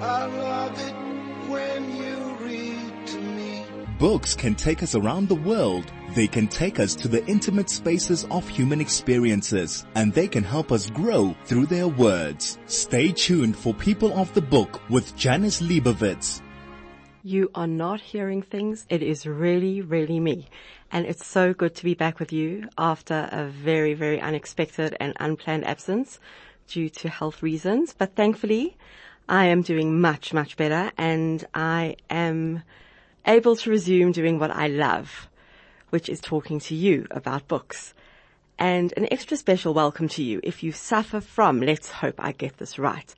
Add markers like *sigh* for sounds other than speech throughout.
I love it when you read to me. Books can take us around the world. They can take us to the intimate spaces of human experiences and they can help us grow through their words. Stay tuned for People of the Book with Janice Liebowitz. You are not hearing things. It is really, really me. And it's so good to be back with you after a very, very unexpected and unplanned absence due to health reasons. But thankfully, I am doing much, much better and I am able to resume doing what I love, which is talking to you about books. And an extra special welcome to you if you suffer from, let's hope I get this right,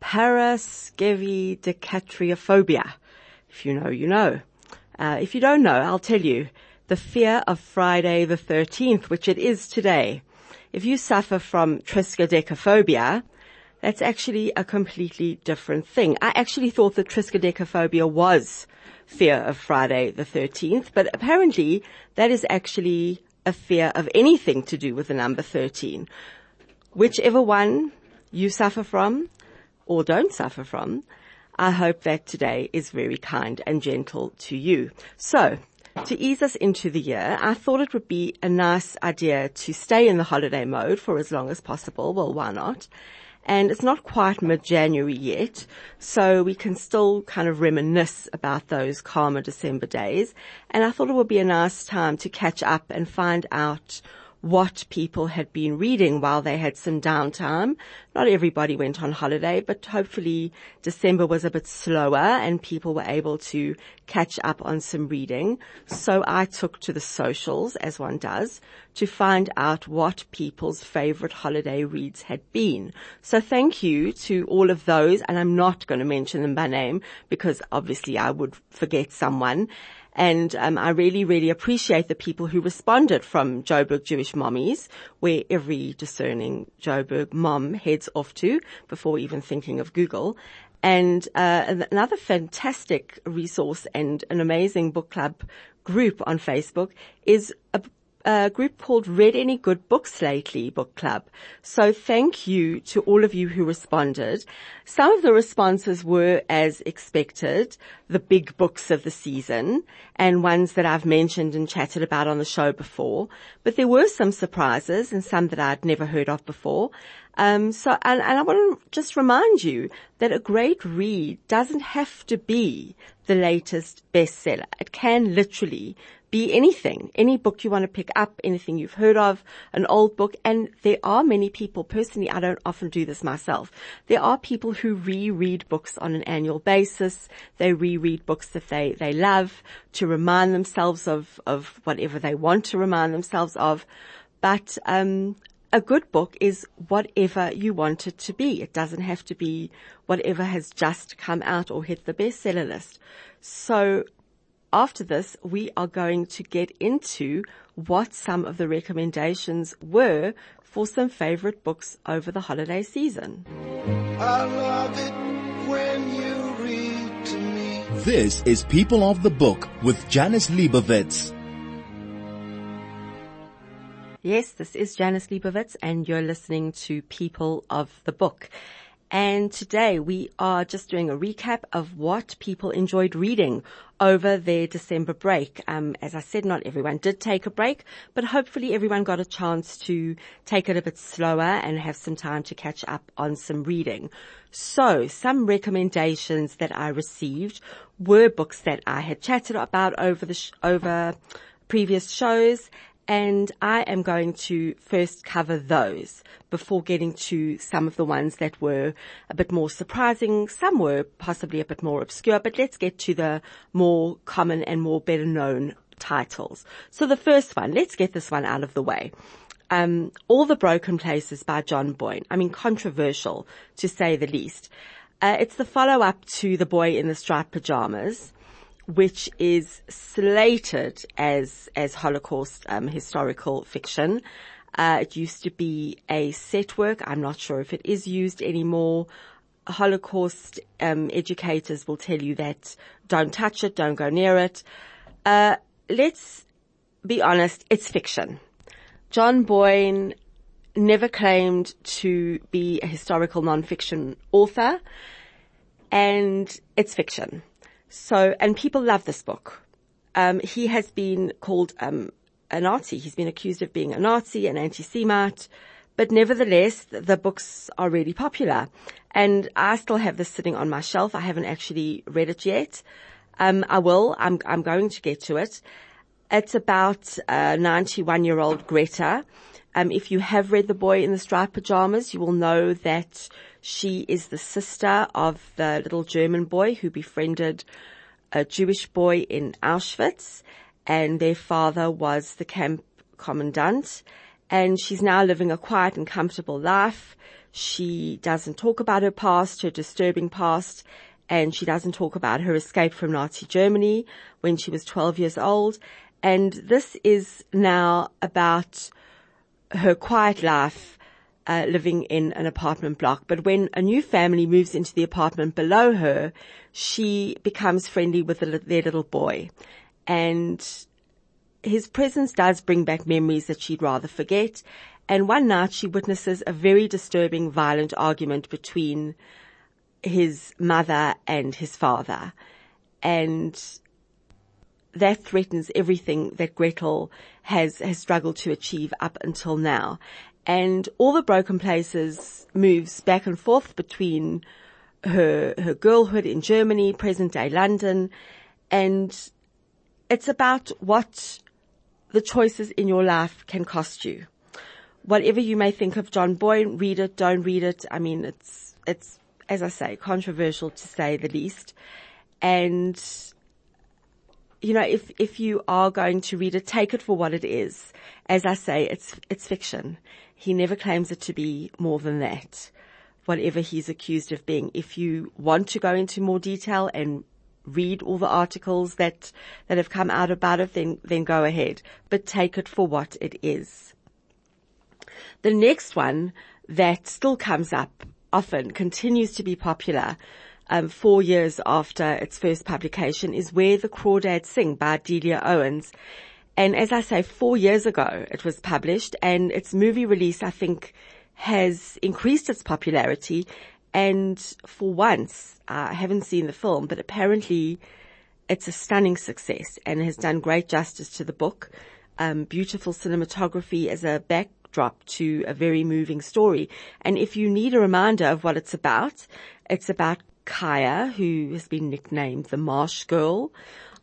paraskevidekatriaphobia. If you know, you know. Uh, if you don't know, I'll tell you. The fear of Friday the 13th, which it is today. If you suffer from triskaidekaphobia, that's actually a completely different thing. I actually thought that triskaidekaphobia was fear of Friday the 13th, but apparently that is actually a fear of anything to do with the number 13. Whichever one you suffer from or don't suffer from, I hope that today is very kind and gentle to you. So, to ease us into the year, I thought it would be a nice idea to stay in the holiday mode for as long as possible. Well, why not? And it's not quite mid-January yet, so we can still kind of reminisce about those calmer December days. And I thought it would be a nice time to catch up and find out what people had been reading while they had some downtime. Not everybody went on holiday, but hopefully December was a bit slower and people were able to catch up on some reading. So I took to the socials, as one does, to find out what people's favorite holiday reads had been. So thank you to all of those, and I'm not going to mention them by name because obviously I would forget someone. And um, I really, really appreciate the people who responded from Joburg Jewish Mommies, where every discerning Joburg mom heads off to before even thinking of Google. And uh, another fantastic resource and an amazing book club group on Facebook is a a group called Read Any Good Books Lately Book Club. So thank you to all of you who responded. Some of the responses were as expected, the big books of the season and ones that I've mentioned and chatted about on the show before. But there were some surprises and some that I'd never heard of before. Um, so, and, and I want to just remind you that a great read doesn't have to be the latest bestseller. It can literally be anything, any book you want to pick up, anything you've heard of, an old book. And there are many people, personally, I don't often do this myself. There are people who reread books on an annual basis. They reread books that they, they love to remind themselves of, of whatever they want to remind themselves of. But, um, a good book is whatever you want it to be. It doesn't have to be whatever has just come out or hit the bestseller list. So after this, we are going to get into what some of the recommendations were for some favorite books over the holiday season. I love it when you read to me. This is People of the Book with Janice Liebowitz. Yes, this is Janice Liebowitz and you're listening to People of the Book. And today we are just doing a recap of what people enjoyed reading over their December break. Um, as I said, not everyone did take a break, but hopefully everyone got a chance to take it a bit slower and have some time to catch up on some reading. So some recommendations that I received were books that I had chatted about over the, sh- over previous shows and I am going to first cover those before getting to some of the ones that were a bit more surprising. Some were possibly a bit more obscure, but let's get to the more common and more better known titles. So the first one, let's get this one out of the way. Um, All the Broken Places by John Boyne. I mean, controversial to say the least. Uh, it's the follow up to The Boy in the Striped Pajamas which is slated as as Holocaust um, historical fiction. Uh, it used to be a set work. I'm not sure if it is used anymore. Holocaust um, educators will tell you that don't touch it, don't go near it. Uh, let's be honest, it's fiction. John Boyne never claimed to be a historical nonfiction author. and it's fiction. So, and people love this book. Um, he has been called um, a Nazi. He's been accused of being a Nazi, an anti-Semite, but nevertheless, the books are really popular. And I still have this sitting on my shelf. I haven't actually read it yet. Um, I will. I'm, I'm going to get to it. It's about a 91 year old Gretel. Um, if you have read The Boy in the Striped Pajamas, you will know that she is the sister of the little German boy who befriended a Jewish boy in Auschwitz and their father was the camp commandant and she's now living a quiet and comfortable life. She doesn't talk about her past, her disturbing past, and she doesn't talk about her escape from Nazi Germany when she was 12 years old. And this is now about her quiet life uh, living in an apartment block. But when a new family moves into the apartment below her, she becomes friendly with the, their little boy. And his presence does bring back memories that she'd rather forget. And one night she witnesses a very disturbing violent argument between his mother and his father. And that threatens everything that Gretel has, has struggled to achieve up until now. And all the broken places moves back and forth between her, her girlhood in Germany, present day London, and it's about what the choices in your life can cost you. Whatever you may think of John Boyne, read it, don't read it. I mean, it's, it's, as I say, controversial to say the least. And, you know, if, if you are going to read it, take it for what it is. As I say, it's, it's fiction. He never claims it to be more than that. Whatever he's accused of being. If you want to go into more detail and read all the articles that, that have come out about it, then, then go ahead. But take it for what it is. The next one that still comes up often, continues to be popular, um, four years after its first publication is Where the Crawdads Sing by Delia Owens. And as I say, four years ago it was published and its movie release, I think, has increased its popularity and for once, uh, I haven't seen the film, but apparently it's a stunning success and has done great justice to the book. Um, beautiful cinematography as a backdrop to a very moving story. And if you need a reminder of what it's about, it's about Kya, who has been nicknamed the Marsh Girl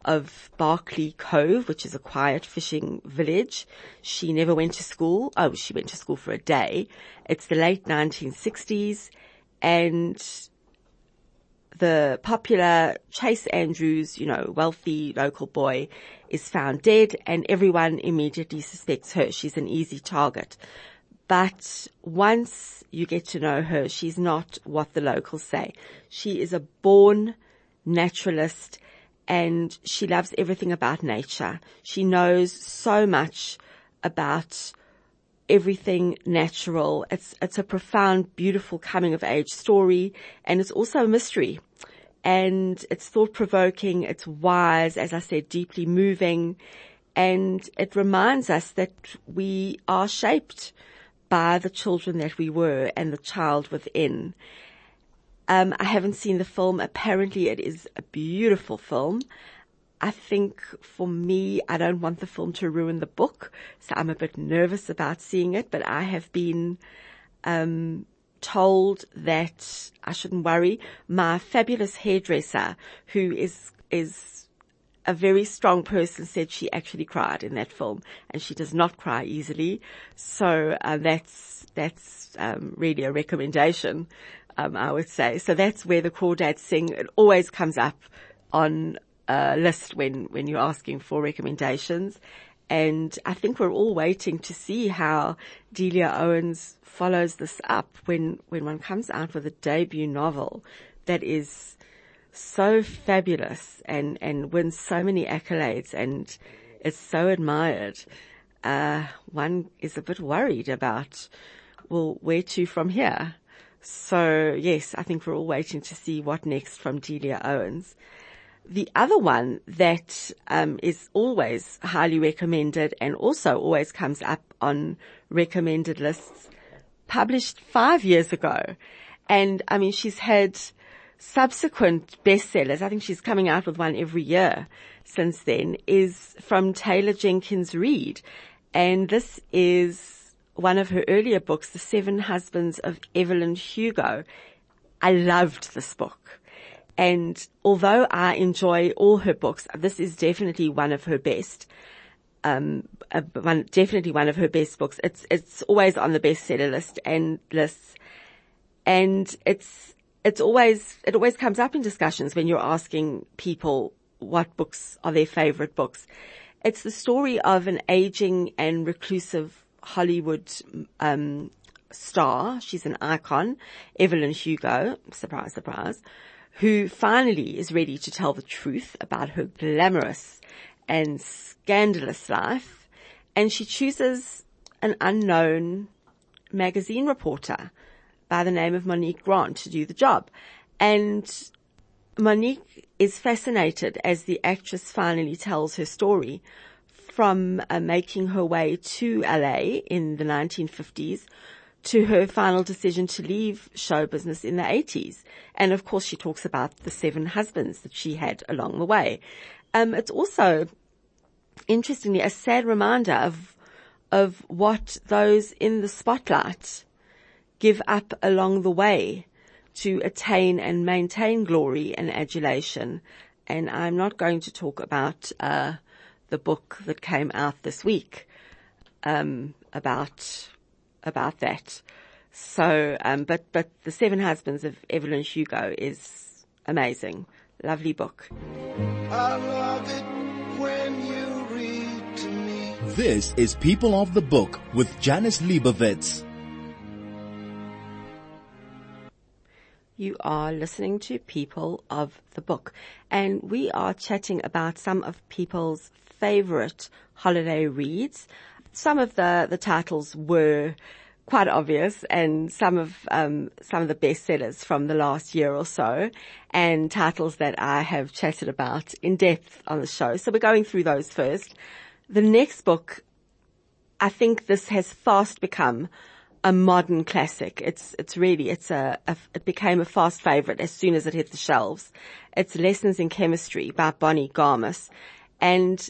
of Barkley Cove, which is a quiet fishing village. She never went to school. Oh, she went to school for a day. It's the late 1960s and the popular Chase Andrews, you know, wealthy local boy is found dead and everyone immediately suspects her. She's an easy target. But once you get to know her, she's not what the locals say. She is a born naturalist and she loves everything about nature. She knows so much about everything natural. It's, it's a profound, beautiful coming of age story and it's also a mystery and it's thought provoking. It's wise, as I said, deeply moving and it reminds us that we are shaped by the children that we were and the child within. Um, I haven't seen the film. Apparently it is a beautiful film. I think for me, I don't want the film to ruin the book, so I'm a bit nervous about seeing it, but I have been, um, told that I shouldn't worry. My fabulous hairdresser, who is, is a very strong person said she actually cried in that film and she does not cry easily. So, uh, that's, that's, um, really a recommendation. Um, I would say. So that's where the crawdads sing. It always comes up on a list when, when you're asking for recommendations. And I think we're all waiting to see how Delia Owens follows this up when, when one comes out with a debut novel that is so fabulous and, and wins so many accolades and is so admired. Uh, one is a bit worried about, well, where to from here? So yes, I think we're all waiting to see what next from Delia Owens. The other one that um, is always highly recommended and also always comes up on recommended lists, published five years ago, and I mean she's had subsequent bestsellers, I think she's coming out with one every year since then, is from Taylor Jenkins Reid. And this is one of her earlier books, The Seven Husbands of Evelyn Hugo. I loved this book. And although I enjoy all her books, this is definitely one of her best. Um, uh, one, definitely one of her best books. It's, it's always on the bestseller list and lists. And it's, it's always, it always comes up in discussions when you're asking people what books are their favorite books. It's the story of an aging and reclusive Hollywood, um, star. She's an icon, Evelyn Hugo. Surprise, surprise. Who finally is ready to tell the truth about her glamorous and scandalous life. And she chooses an unknown magazine reporter by the name of Monique Grant to do the job. And Monique is fascinated as the actress finally tells her story from uh, making her way to LA in the 1950s to her final decision to leave show business in the 80s. And of course she talks about the seven husbands that she had along the way. Um, it's also, interestingly, a sad reminder of, of what those in the spotlight give up along the way to attain and maintain glory and adulation. And I'm not going to talk about uh, the book that came out this week um, about about that. So, um, but but the Seven Husbands of Evelyn Hugo is amazing, lovely book. I love it when you read to me. This is People of the Book with Janice Liebowitz. You are listening to People of the Book and we are chatting about some of people's favorite holiday reads. Some of the, the titles were quite obvious and some of, um, some of the bestsellers from the last year or so and titles that I have chatted about in depth on the show. So we're going through those first. The next book, I think this has fast become a modern classic. It's, it's really, it's a, a, it became a fast favorite as soon as it hit the shelves. It's Lessons in Chemistry by Bonnie Garmus. And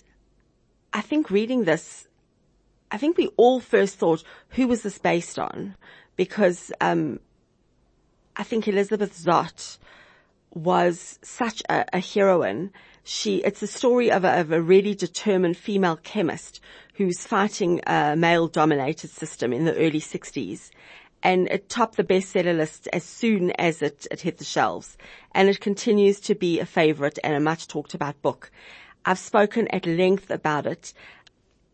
I think reading this, I think we all first thought, who was this based on? Because, um, I think Elizabeth Zott was such a, a heroine. She, it's a story of a, of a really determined female chemist who's fighting a male dominated system in the early 60s. And it topped the bestseller list as soon as it, it hit the shelves. And it continues to be a favorite and a much talked about book. I've spoken at length about it.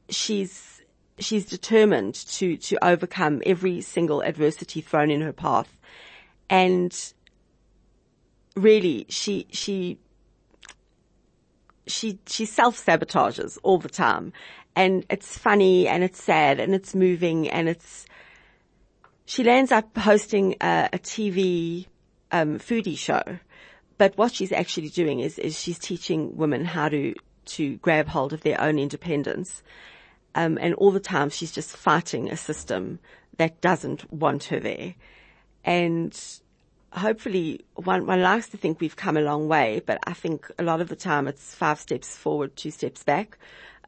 She's, she's determined to, to overcome every single adversity thrown in her path. And really, she, she, she, she self-sabotages all the time and it's funny and it's sad and it's moving and it's, she lands up hosting a, a TV, um, foodie show. But what she's actually doing is, is she's teaching women how to, to grab hold of their own independence. Um, and all the time she's just fighting a system that doesn't want her there. And hopefully one, one likes to think we've come a long way, but I think a lot of the time it's five steps forward, two steps back.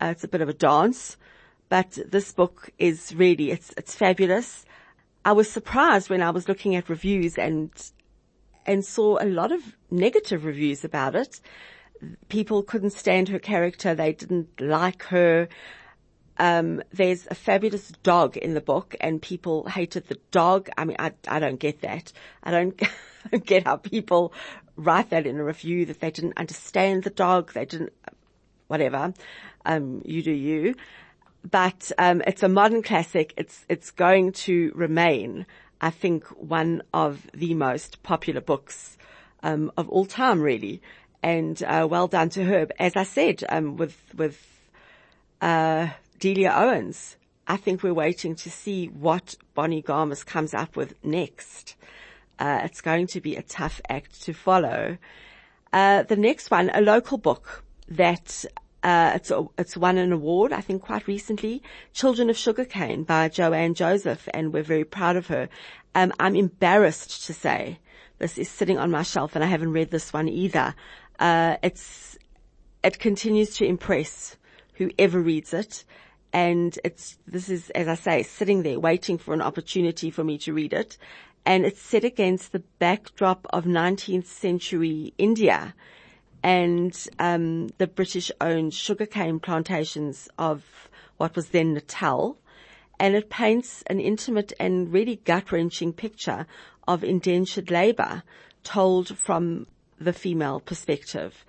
Uh, it's a bit of a dance, but this book is really, it's, it's fabulous. I was surprised when I was looking at reviews and, and saw a lot of negative reviews about it. People couldn't stand her character. They didn't like her. Um, there's a fabulous dog in the book and people hated the dog. I mean, I, I don't get that. *laughs* I don't get how people write that in a review that they didn't understand the dog. They didn't, whatever um, you do you. But um, it's a modern classic. It's it's going to remain, I think, one of the most popular books um, of all time, really. And uh, well done to her. As I said, um, with with uh, Delia Owens, I think we're waiting to see what Bonnie Garmus comes up with next. Uh, it's going to be a tough act to follow. Uh, the next one, a local book that uh, it's, it's won an award, I think quite recently, Children of Sugarcane by Joanne Joseph, and we're very proud of her. Um, I'm embarrassed to say This is sitting on my shelf and I haven't read this one either. Uh, it's, it continues to impress whoever reads it. And it's, this is, as I say, sitting there waiting for an opportunity for me to read it. And it's set against the backdrop of 19th century India and, um, the British owned sugarcane plantations of what was then Natal. And it paints an intimate and really gut wrenching picture of indentured labor told from the female perspective.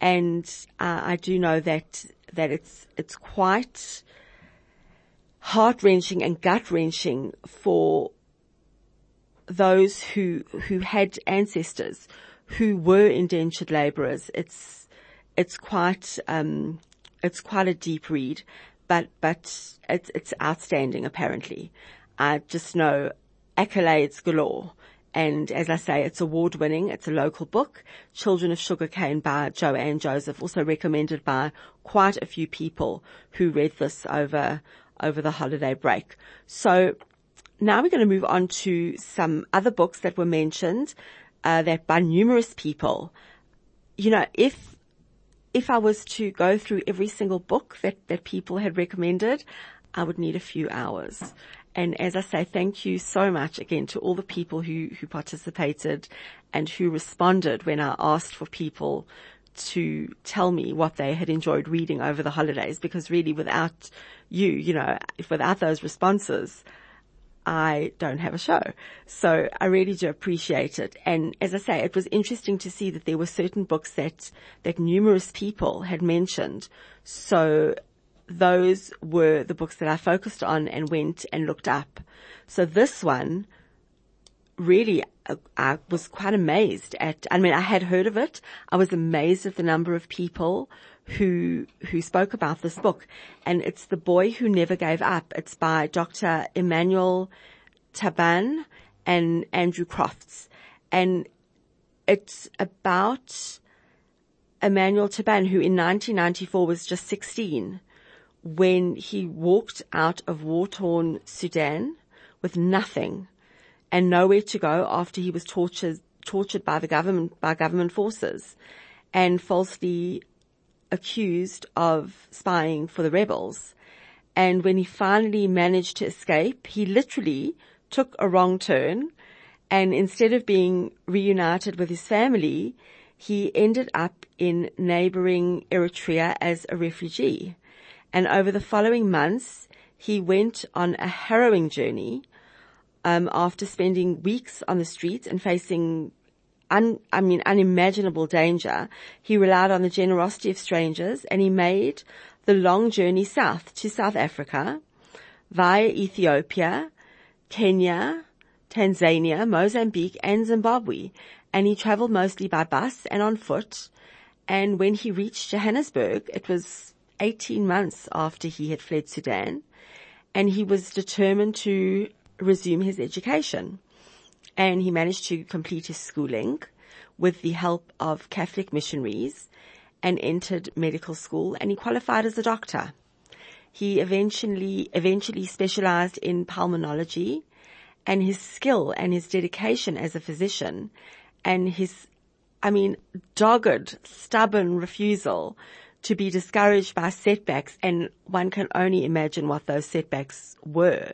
And uh, I do know that that it's it's quite heart wrenching and gut wrenching for those who who had ancestors who were indentured labourers. It's it's quite um, it's quite a deep read, but but it's it's outstanding. Apparently, I just know accolades galore. And as I say, it's award winning. It's a local book, Children of Sugarcane by Joanne Joseph, also recommended by quite a few people who read this over, over the holiday break. So now we're going to move on to some other books that were mentioned, uh, that by numerous people. You know, if, if I was to go through every single book that, that people had recommended, I would need a few hours. And as I say, thank you so much again to all the people who, who participated and who responded when I asked for people to tell me what they had enjoyed reading over the holidays because really without you, you know, without those responses, I don't have a show. So I really do appreciate it. And as I say, it was interesting to see that there were certain books that, that numerous people had mentioned. So those were the books that I focused on and went and looked up. So this one, really, uh, I was quite amazed at, I mean, I had heard of it. I was amazed at the number of people who, who spoke about this book. And it's The Boy Who Never Gave Up. It's by Dr. Emmanuel Taban and Andrew Crofts. And it's about Emmanuel Taban, who in 1994 was just 16 when he walked out of war-torn Sudan with nothing and nowhere to go after he was tortured, tortured by the government, by government forces and falsely accused of spying for the rebels. And when he finally managed to escape, he literally took a wrong turn and instead of being reunited with his family, he ended up in neighboring Eritrea as a refugee. And over the following months, he went on a harrowing journey um, after spending weeks on the streets and facing un, I mean, unimaginable danger. He relied on the generosity of strangers and he made the long journey south to South Africa via Ethiopia, Kenya, Tanzania, Mozambique and Zimbabwe. And he traveled mostly by bus and on foot. And when he reached Johannesburg, it was 18 months after he had fled Sudan and he was determined to resume his education. And he managed to complete his schooling with the help of Catholic missionaries and entered medical school and he qualified as a doctor. He eventually, eventually specialized in pulmonology and his skill and his dedication as a physician and his, I mean, dogged, stubborn refusal to be discouraged by setbacks, and one can only imagine what those setbacks were,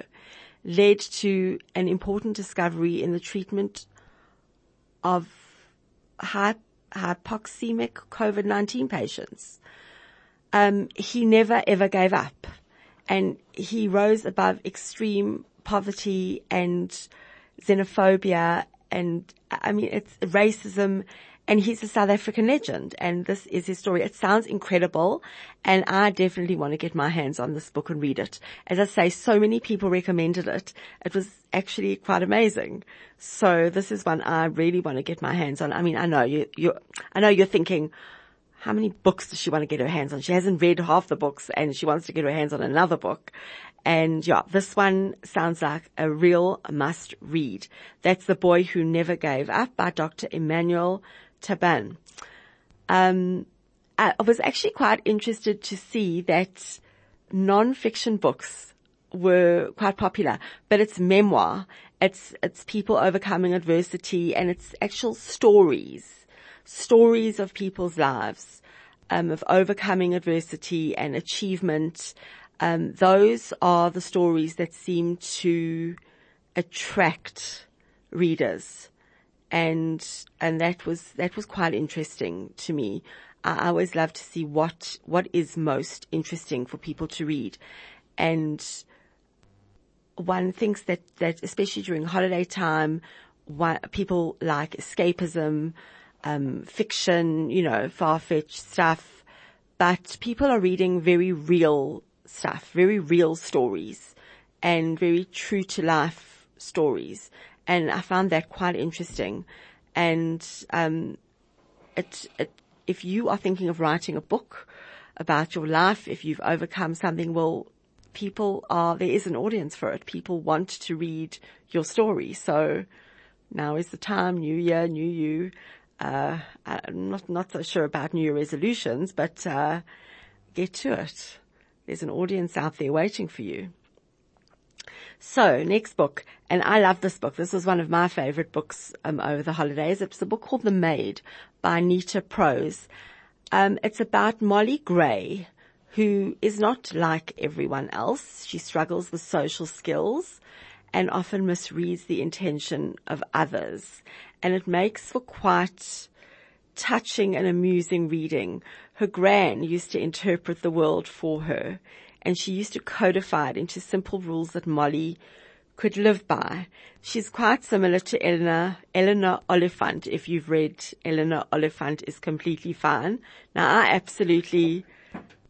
led to an important discovery in the treatment of hypoxemic COVID-19 patients. Um, he never ever gave up and he rose above extreme poverty and xenophobia and I mean, it's racism and he's a South African legend and this is his story. It sounds incredible and I definitely want to get my hands on this book and read it. As I say, so many people recommended it. It was actually quite amazing. So this is one I really want to get my hands on. I mean, I know you, you, I know you're thinking, how many books does she want to get her hands on? She hasn't read half the books and she wants to get her hands on another book. And yeah, this one sounds like a real must read. That's The Boy Who Never Gave Up by Dr. Emmanuel Taban. Um, I was actually quite interested to see that non-fiction books were quite popular, but it's memoir It's, it's people overcoming adversity and it's actual stories, stories of people's lives, um, of overcoming adversity and achievement. Um, those are the stories that seem to attract readers. And, and that was, that was quite interesting to me. I always love to see what, what is most interesting for people to read. And one thinks that, that especially during holiday time, one, people like escapism, um, fiction, you know, far-fetched stuff, but people are reading very real stuff, very real stories and very true to life stories. And I found that quite interesting. And, um, it, it, if you are thinking of writing a book about your life, if you've overcome something, well, people are, there is an audience for it. People want to read your story. So now is the time, new year, new you. Uh, I'm not, not so sure about new year resolutions, but, uh, get to it. There's an audience out there waiting for you. So next book, and I love this book. This was one of my favorite books um, over the holidays. It's a book called The Maid by Nita Prose. Um, it's about Molly Gray, who is not like everyone else. She struggles with social skills and often misreads the intention of others. And it makes for quite touching and amusing reading. Her gran used to interpret the world for her and she used to codify it into simple rules that Molly could live by. She's quite similar to Eleanor, Eleanor Oliphant. If you've read Eleanor Oliphant is completely fine. Now I absolutely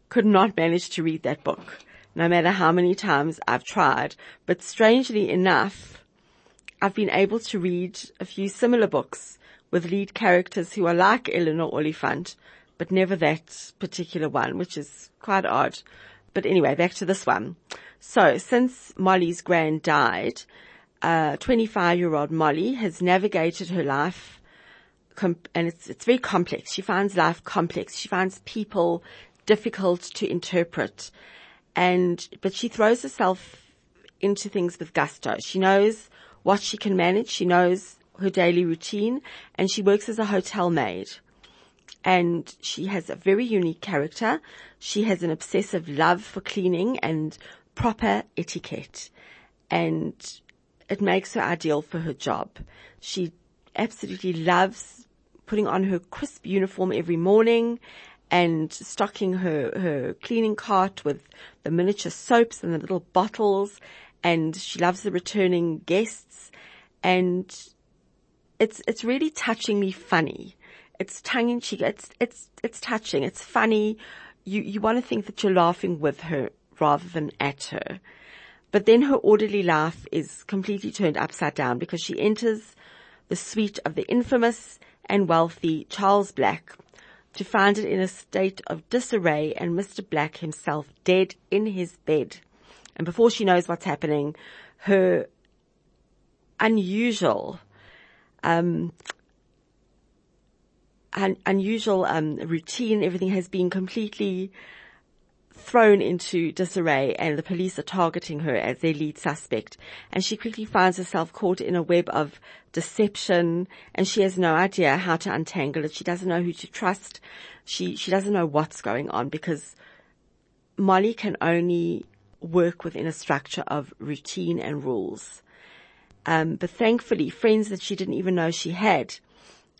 could not manage to read that book, no matter how many times I've tried. But strangely enough, I've been able to read a few similar books with lead characters who are like Eleanor Oliphant, but never that particular one, which is quite odd. But anyway, back to this one. So since Molly's grand died, uh, 25 year old Molly has navigated her life and it's, it's very complex. She finds life complex. She finds people difficult to interpret. And, but she throws herself into things with gusto. She knows what she can manage. She knows her daily routine and she works as a hotel maid. And she has a very unique character. She has an obsessive love for cleaning and proper etiquette. And it makes her ideal for her job. She absolutely loves putting on her crisp uniform every morning and stocking her, her cleaning cart with the miniature soaps and the little bottles. And she loves the returning guests. And it's, it's really touchingly funny. It's tongue in cheek. It's, it's, it's touching. It's funny. You, you want to think that you're laughing with her rather than at her. But then her orderly life is completely turned upside down because she enters the suite of the infamous and wealthy Charles Black, to find it in a state of disarray and Mr. Black himself dead in his bed. And before she knows what's happening, her unusual, um, un- unusual um, routine, everything has been completely thrown into disarray and the police are targeting her as their lead suspect. And she quickly finds herself caught in a web of deception and she has no idea how to untangle it. She doesn't know who to trust. She, she doesn't know what's going on because Molly can only work within a structure of routine and rules. Um, but thankfully, friends that she didn't even know she had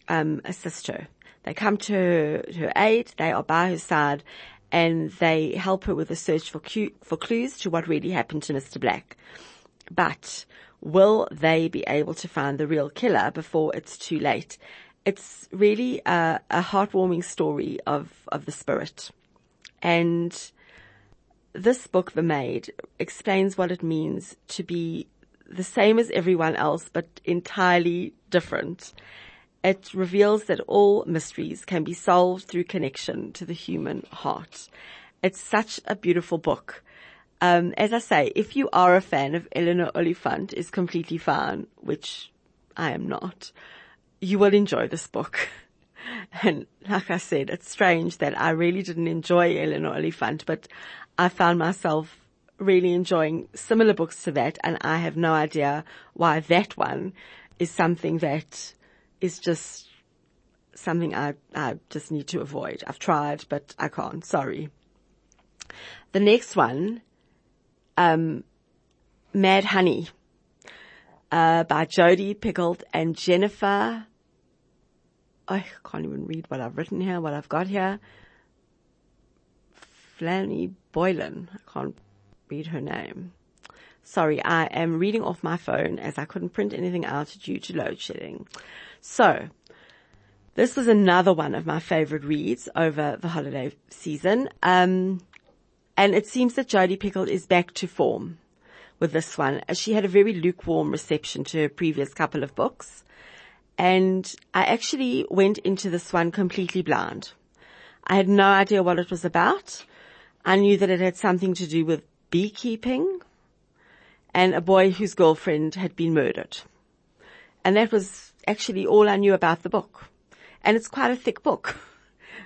um, assist her. They come to her, her aid. They are by her side, and they help her with a search for, for clues to what really happened to Mr. Black. But will they be able to find the real killer before it's too late? It's really a, a heartwarming story of, of the spirit. And this book, The Maid, explains what it means to be the same as everyone else, but entirely different. It reveals that all mysteries can be solved through connection to the human heart. It's such a beautiful book. Um, as I say, if you are a fan of Eleanor Oliphant is completely fine, which I am not, you will enjoy this book. *laughs* And like I said, it's strange that I really didn't enjoy Eleanor Oliphant, but I found myself really enjoying similar books to that and I have no idea why that one is something that is just something I, I just need to avoid. I've tried, but I can't. Sorry. The next one, um, Mad Honey, uh, by Jodi Picoult and Jennifer. I can't even read what I've written here, what I've got here. Flanny Boylan. I can't read her name. Sorry, I am reading off my phone as I couldn't print anything out due to load shedding. So, this was another one of my favorite reads over the holiday season. Um, and it seems that Jodi Picoult is back to form with this one, she had a very lukewarm reception to her previous couple of books. And I actually went into this one completely blind. I had no idea what it was about. I knew that it had something to do with beekeeping and a boy whose girlfriend had been murdered. And that was actually all I knew about the book. And it's quite a thick book. *laughs*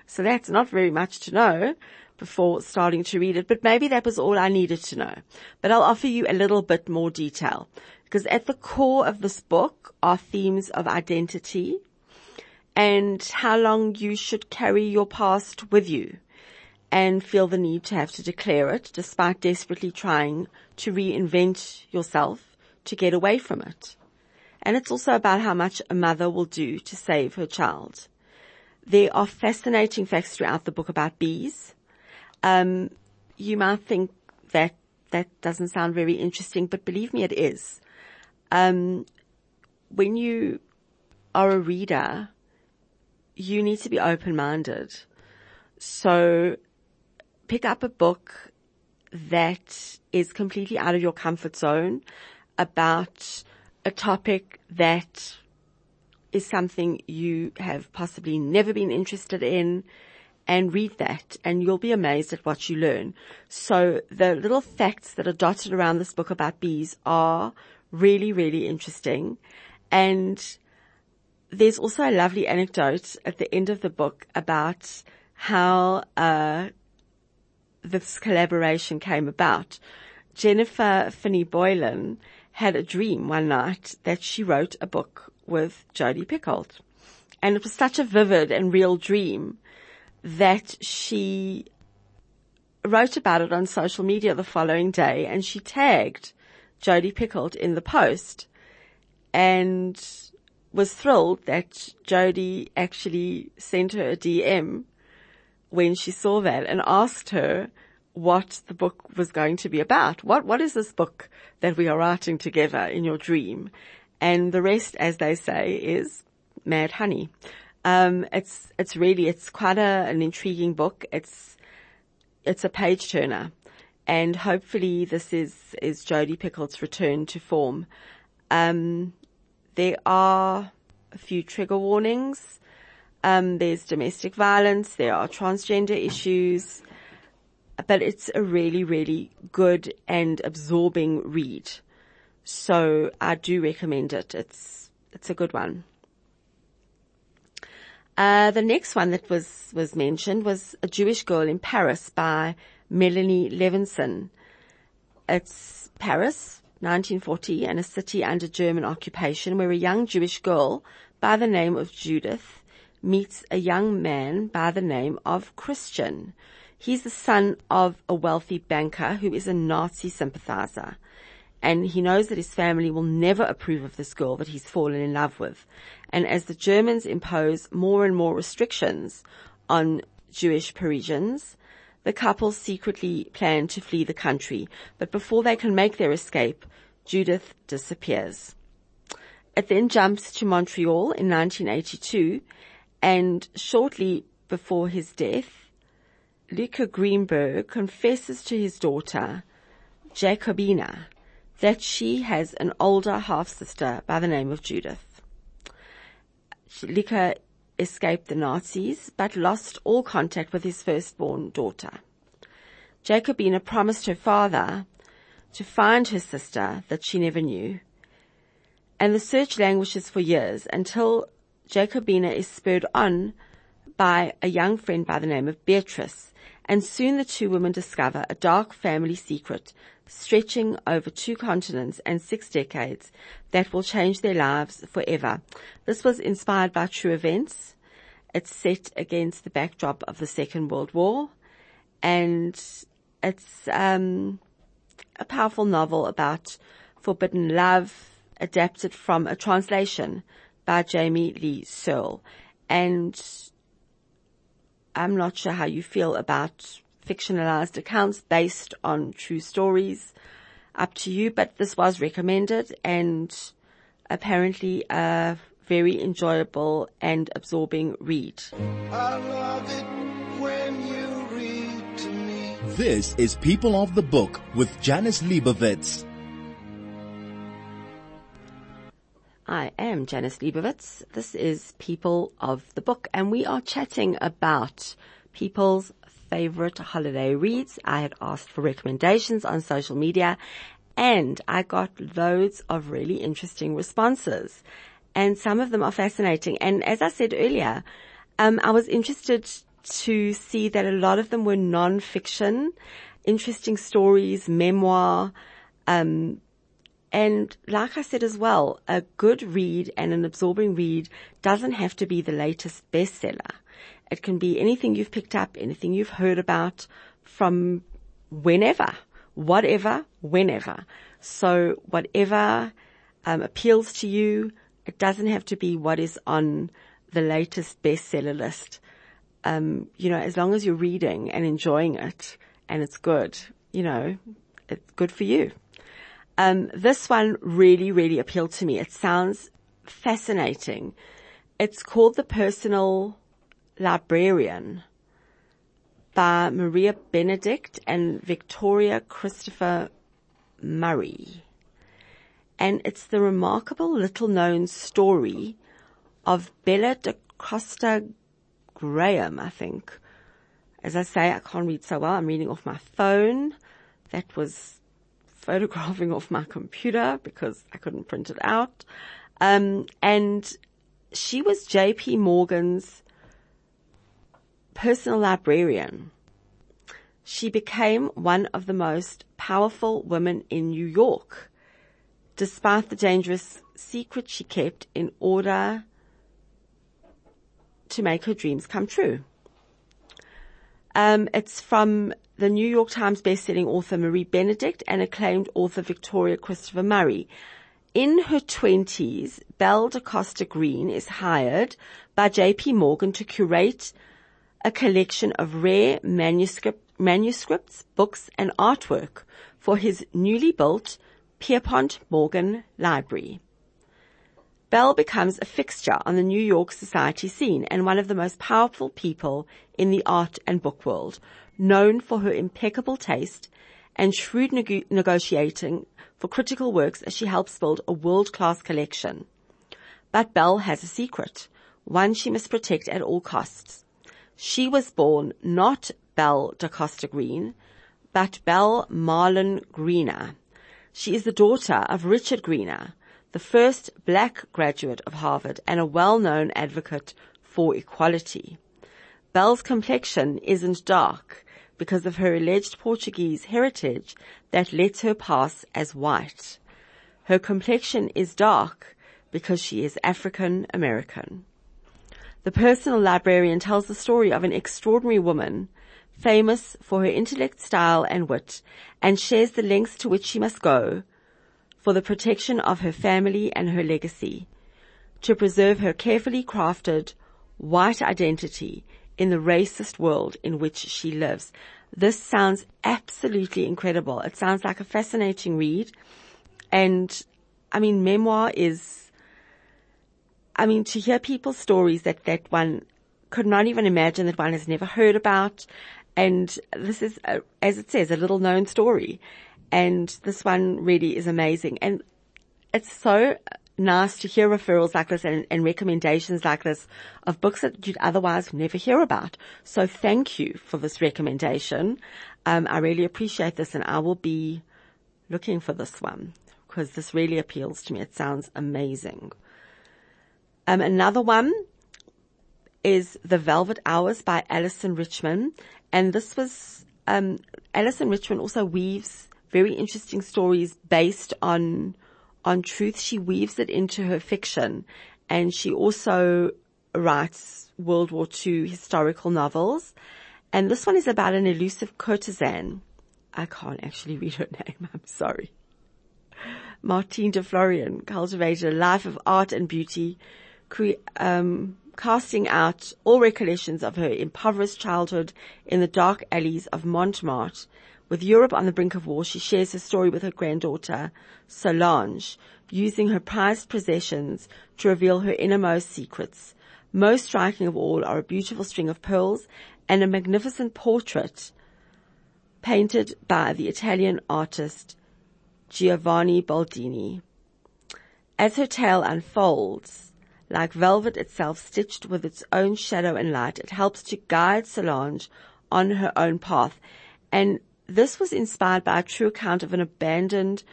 So that's not very much to know before starting to read it, but maybe that was all I needed to know. But I'll offer you a little bit more detail because at the core of this book are themes of identity and how long you should carry your past with you and feel the need to have to declare it despite desperately trying to reinvent yourself to get away from it. And it's also about how much a mother will do to save her child. There are fascinating facts throughout the book about bees. Um, you might think that that doesn't sound very interesting, but believe me, it is. Um, when you are a reader, you need to be open-minded. So pick up a book that is completely out of your comfort zone about a topic that is something you have possibly never been interested in and read that and you'll be amazed at what you learn. So the little facts that are dotted around this book about bees are really, really interesting. And there's also a lovely anecdote at the end of the book about how, uh, this collaboration came about. Jennifer Finney Boylan had a dream one night that she wrote a book with Jodi Picoult. And it was such a vivid and real dream that she wrote about it on social media the following day and she tagged Jodi Picoult in the post and was thrilled that Jodi actually sent her a DM when she saw that and asked her what the book was going to be about. What, what is this book that we are writing together in your dream? And the rest, as they say, is Mad Honey. Um, it's, it's really, it's quite a, an intriguing book. It's, it's a page turner and hopefully this is, is Jodi Picoult's return to form. Um, there are a few trigger warnings. Um, there's domestic violence, there are transgender issues, but it's a really, really good and absorbing read. So I do recommend it. It's, it's a good one. Uh, the next one that was, was mentioned was A Jewish Girl in Paris by Melanie Levensohn. It's Paris, 1940 and a city under German occupation where a young Jewish girl by the name of Judith meets a young man by the name of Christian. He's the son of a wealthy banker who is a Nazi sympathizer. And he knows that his family will never approve of this girl that he's fallen in love with. And as the Germans impose more and more restrictions on Jewish Parisians, the couple secretly plan to flee the country. But before they can make their escape, Judith disappears. It then jumps to Montreal in 1982 and shortly before his death, Luca Greenberg confesses to his daughter, Jacobina, that she has an older half-sister by the name of Judith. Luca escaped the Nazis, but lost all contact with his firstborn daughter. Jacobina promised her father to find her sister that she never knew. And the search languishes for years until Jacobina is spurred on by a young friend by the name of Beatrice. And soon the two women discover a dark family secret stretching over two continents and six decades that will change their lives forever. This was inspired by true events. It's set against the backdrop of the Second World War and it's um, a powerful novel about forbidden love adapted from a translation by Jamie Lee Searle. And I'm not sure how you feel about fictionalized accounts based on true stories. Up to you, but this was recommended and apparently a very enjoyable and absorbing read. I love it when you read to me. This is People of the Book with Janice Liebowitz. I am Janice Liebowitz. This is People of the Book and we are chatting about people's favorite holiday reads. I had asked for recommendations on social media and I got loads of really interesting responses and some of them are fascinating. And as I said earlier, um, I was interested to see that a lot of them were non-fiction, interesting stories, memoir, um, and like I said as well, a good read and an absorbing read doesn't have to be the latest bestseller. It can be anything you've picked up, anything you've heard about from whenever, whatever, whenever. So whatever um, appeals to you, it doesn't have to be what is on the latest bestseller list. Um, you know, as long as you're reading and enjoying it and it's good, you know, it's good for you. Um, this one really, really appealed to me. It sounds fascinating. It's called The Personal Librarian by Maria Benedict and Victoria Christopher Murray. And it's the remarkable little known story of Bella da Costa Graham, I think. As I say, I can't read so well. I'm reading off my phone. That was photographing *laughs* off my computer because I couldn't print it out. Um, and she was JP Morgan's personal librarian. She became one of the most powerful women in New York, despite the dangerous secret she kept in order to make her dreams come true. Um, it's from the New York Times bestselling author Marie Benedict and acclaimed author Victoria Christopher Murray. In her twenties, Belle DaCosta Greene is hired by JP Morgan to curate a collection of rare manuscript, manuscripts, books and artwork for his newly built Pierpont Morgan Library. Belle becomes a fixture on the New York society scene and one of the most powerful people in the art and book world, known for her impeccable taste and shrewd neg- negotiating for critical works as she helps build a world-class collection. But Belle has a secret, one she must protect at all costs. She was born not Belle DaCosta Greene, but Belle Marion Greener. She is the daughter of Richard Greener, the first black graduate of Harvard and a well-known advocate for equality. Belle's complexion isn't dark because of her alleged Portuguese heritage that lets her pass as white. Her complexion is dark because she is African American. The personal librarian tells the story of an extraordinary woman, famous for her intellect, style and wit, and shares the lengths to which she must go for the protection of her family and her legacy, to preserve her carefully crafted white identity in the racist world in which she lives. This sounds absolutely incredible. It sounds like a fascinating read. And I mean, memoir is, I mean, to hear people's stories that, that one could not even imagine that one has never heard about. And this is, a, as it says, a little known story. And this one really is amazing. And it's so nice to hear referrals like this and, and, recommendations like this of books that you'd otherwise never hear about. So thank you for this recommendation. Um, I really appreciate this and I will be looking for this one because this really appeals to me. It sounds amazing. Um, another one is The Velvet Hours by Alyson Richman. And this was, um, Alyson Richman also weaves very interesting stories based on, on truth. She weaves it into her fiction and she also writes World War II historical novels. And this one is about an elusive courtesan. I can't actually read her *laughs* name. I'm sorry. Martine de Florian cultivated a life of art and beauty, cre- um, casting out all recollections of her impoverished childhood in the dark alleys of Montmartre. With Europe on the brink of war, she shares her story with her granddaughter, Solange, using her prized possessions to reveal her innermost secrets. Most striking of all are a beautiful string of pearls and a magnificent portrait painted by the Italian artist Giovanni Boldini. As her tale unfolds, like velvet itself stitched with its own shadow and light, it helps to guide Solange on her own path. And this was inspired by a true account of an abandoned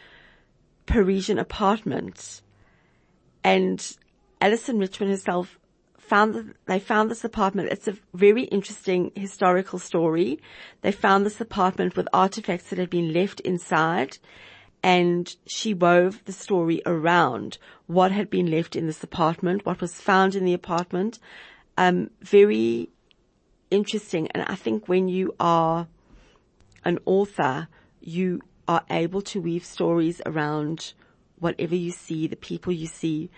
Parisian apartment. And Alyson Richman herself found, they found this apartment. It's a very interesting historical story. They found this apartment with artifacts that had been left inside and she wove the story around what had been left in this apartment, what was found in the apartment. Um, very interesting. And I think when you are an author, you are able to weave stories around whatever you see, the people you see.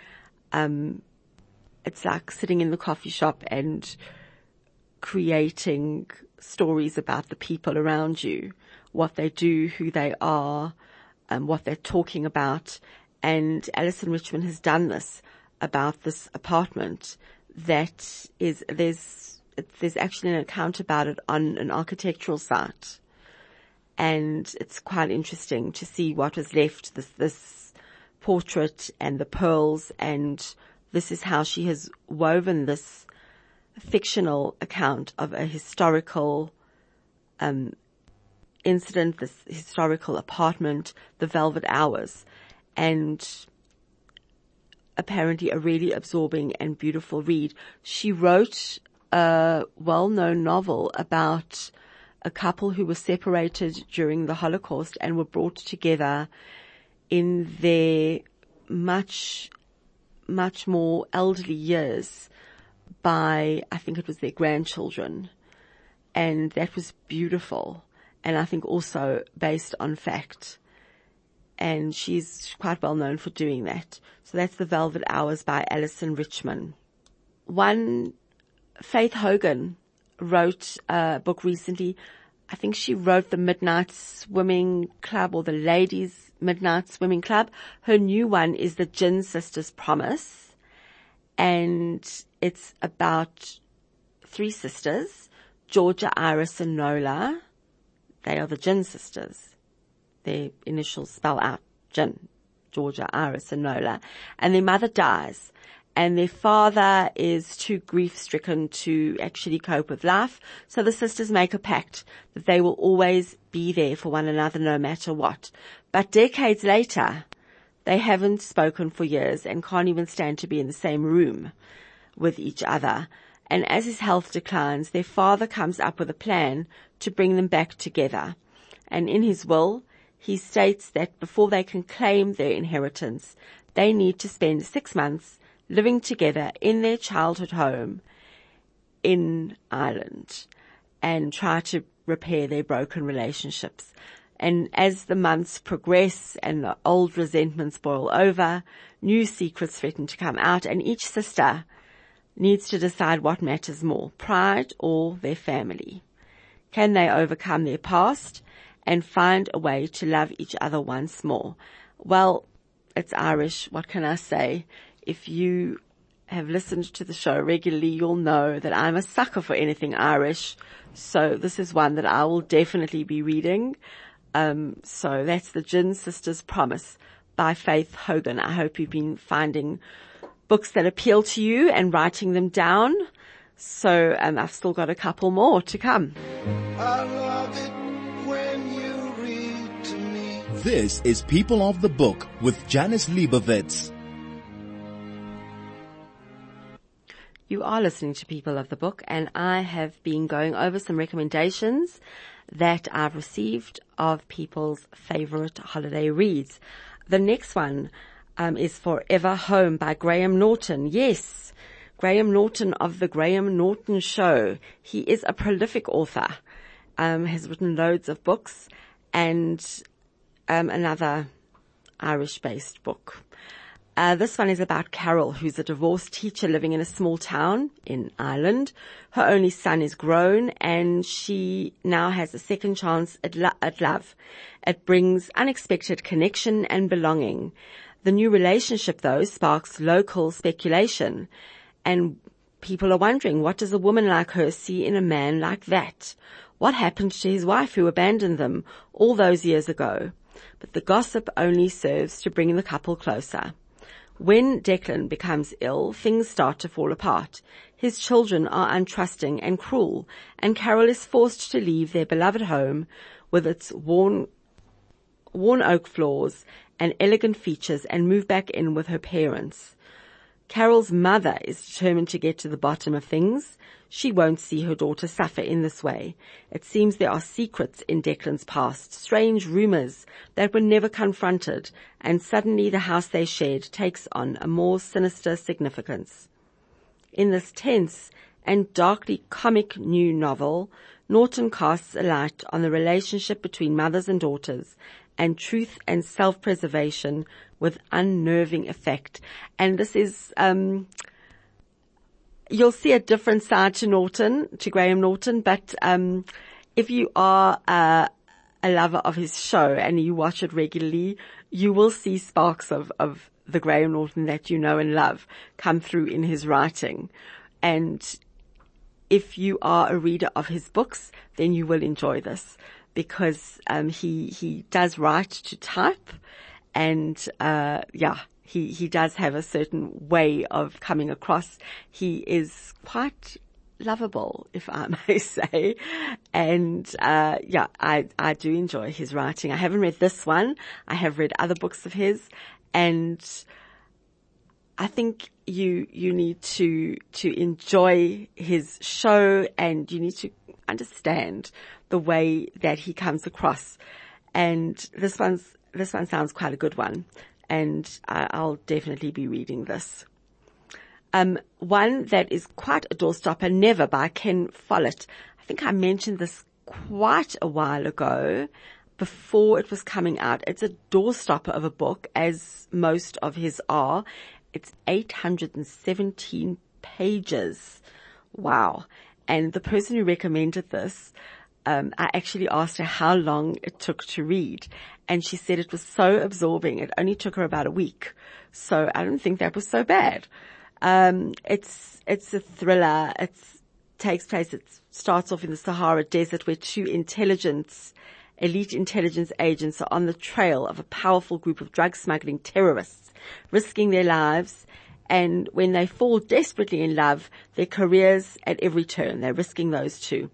Um, it's like sitting in the coffee shop and creating stories about the people around you, what they do, who they are, um, what they're talking about. And Alyson Richmond has done this about this apartment that is, there's, there's actually an account about it on an architectural site. And it's quite interesting to see what was left, this, this portrait and the pearls and this is how she has woven this fictional account of a historical, um, incident, this historical apartment, the Velvet Hours, and apparently a really absorbing and beautiful read. She wrote a well-known novel about a couple who were separated during the Holocaust and were brought together in their much, much more elderly years by, I think it was their grandchildren. And that was beautiful and I think also based on fact. And she's quite well known for doing that. So that's The Velvet Hours by Alyson Richman. One, Faith Hogan wrote a book recently. I think she wrote the Midnight Swimming Club or the Ladies Midnight Swimming Club. Her new one is the Gin Sisters Promise. And it's about three sisters, Georgia, Iris, and Nola they are the Gin sisters. Their initials spell out Gin, Georgia, Iris, and Nola. And their mother dies. And their father is too grief stricken to actually cope with life. So the sisters make a pact that they will always be there for one another no matter what. But decades later, they haven't spoken for years and can't even stand to be in the same room with each other and as his health declines, their father comes up with a plan to bring them back together. And in his will, he states that before they can claim their inheritance, they need to spend six months living together in their childhood home in Ireland and try to repair their broken relationships. And as the months progress and the old resentments boil over, new secrets threaten to come out and each sister needs to decide what matters more, pride or their family. Can they overcome their past and find a way to love each other once more? Well, it's Irish. What can I say? If you have listened to the show regularly, you'll know that I'm a sucker for anything Irish. So this is one that I will definitely be reading. Um, so that's the Gin Sisters Promise by Faith Hogan. I hope you've been finding books that appeal to you and writing them down. So, and I've still got a couple more to come. This is People of the Book with Janice Liebowitz. You are listening to People of the Book and I have been going over some recommendations that I've received of people's favorite holiday reads. The next one um, is Forever Home by Graham Norton. Yes, Graham Norton of the Graham Norton Show. He is a prolific author, um, has written loads of books and um, another Irish-based book. Uh, this one is about Carol, who's a divorced teacher living in a small town in Ireland. Her only son is grown and she now has a second chance at, lo- at love. It brings unexpected connection and belonging. The new relationship though sparks local speculation and people are wondering what does a woman like her see in a man like that? What happened to his wife who abandoned them all those years ago? But the gossip only serves to bring the couple closer. When Declan becomes ill, things start to fall apart. His children are untrusting and cruel, and Carol is forced to leave their beloved home with its worn, worn oak floors and elegant features and move back in with her parents. Carol's mother is determined to get to the bottom of things. She won't see her daughter suffer in this way. It seems there are secrets in Declan's past, strange rumors that were never confronted, and suddenly the house they shared takes on a more sinister significance. In this tense and darkly comic new novel, Norton casts a light on the relationship between mothers and daughters and truth and self-preservation with unnerving effect. And this is, um, you'll see a different side to Norton, to Graham Norton, but, um, if you are, uh, a lover of his show and you watch it regularly, you will see sparks of, of the Graham Norton that you know and love come through in his writing. And if you are a reader of his books, then you will enjoy this because um, he he does write to type, and uh, yeah, he he does have a certain way of coming across. He is quite lovable, if I *laughs* may say, and uh, yeah, I I do enjoy his writing. I haven't read this one. I have read other books of his, and I think you you need to to enjoy his show, and you need to understand the way that he comes across. And this one's, this one sounds quite a good one. And I'll definitely be reading this. Um, one that is quite a doorstopper, Never by Ken Follett. I think I mentioned this quite a while ago before it was coming out. It's a doorstopper of a book as most of his are. It's 817 pages. Wow. And the person who recommended this, um, I actually asked her how long it took to read. And she said it was so absorbing. It only took her about a week. So I don't think that was so bad. Um, it's, it's a thriller. It takes place, it starts off in the Sahara Desert where two intelligence, elite intelligence agents are on the trail of a powerful group of drug smuggling terrorists, risking their lives and when they fall desperately in love, their careers at every turn, they're risking those too.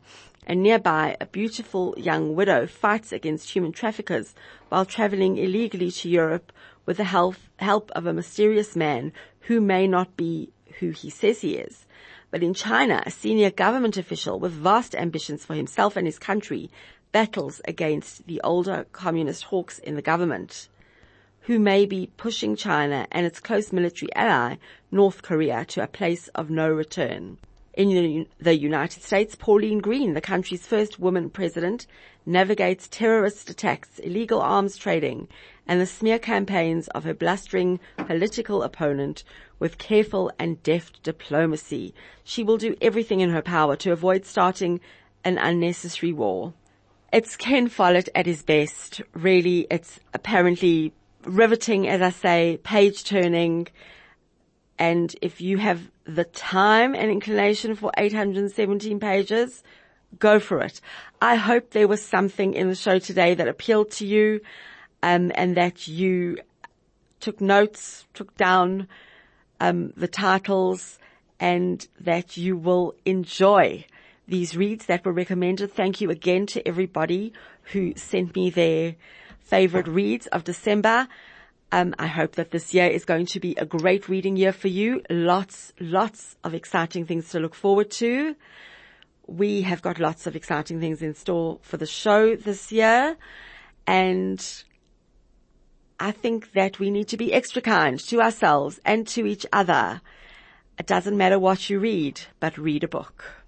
And nearby, a beautiful young widow fights against human traffickers while traveling illegally to Europe with the help, help of a mysterious man who may not be who he says he is. But in China, a senior government official with vast ambitions for himself and his country battles against the older communist hawks in the government who may be pushing China and its close military ally, North Korea, to a place of no return. In the United States, Pauline Green, the country's first woman president, navigates terrorist attacks, illegal arms trading, and the smear campaigns of her blustering political opponent with careful and deft diplomacy. She will do everything in her power to avoid starting an unnecessary war. It's Ken Follett at his best. Really, it's apparently riveting, as I say, page turning. And if you have the time and inclination for 817 pages, go for it. I hope there was something in the show today that appealed to you, um, and that you took notes, took down, um, the titles, and that you will enjoy these reads that were recommended. Thank you again to everybody who sent me their favorite reads of December. Um, I hope that this year is going to be a great reading year for you. Lots, lots of exciting things to look forward to. We have got lots of exciting things in store for the show this year. And I think that we need to be extra kind to ourselves and to each other. It doesn't matter what you read, but read a book.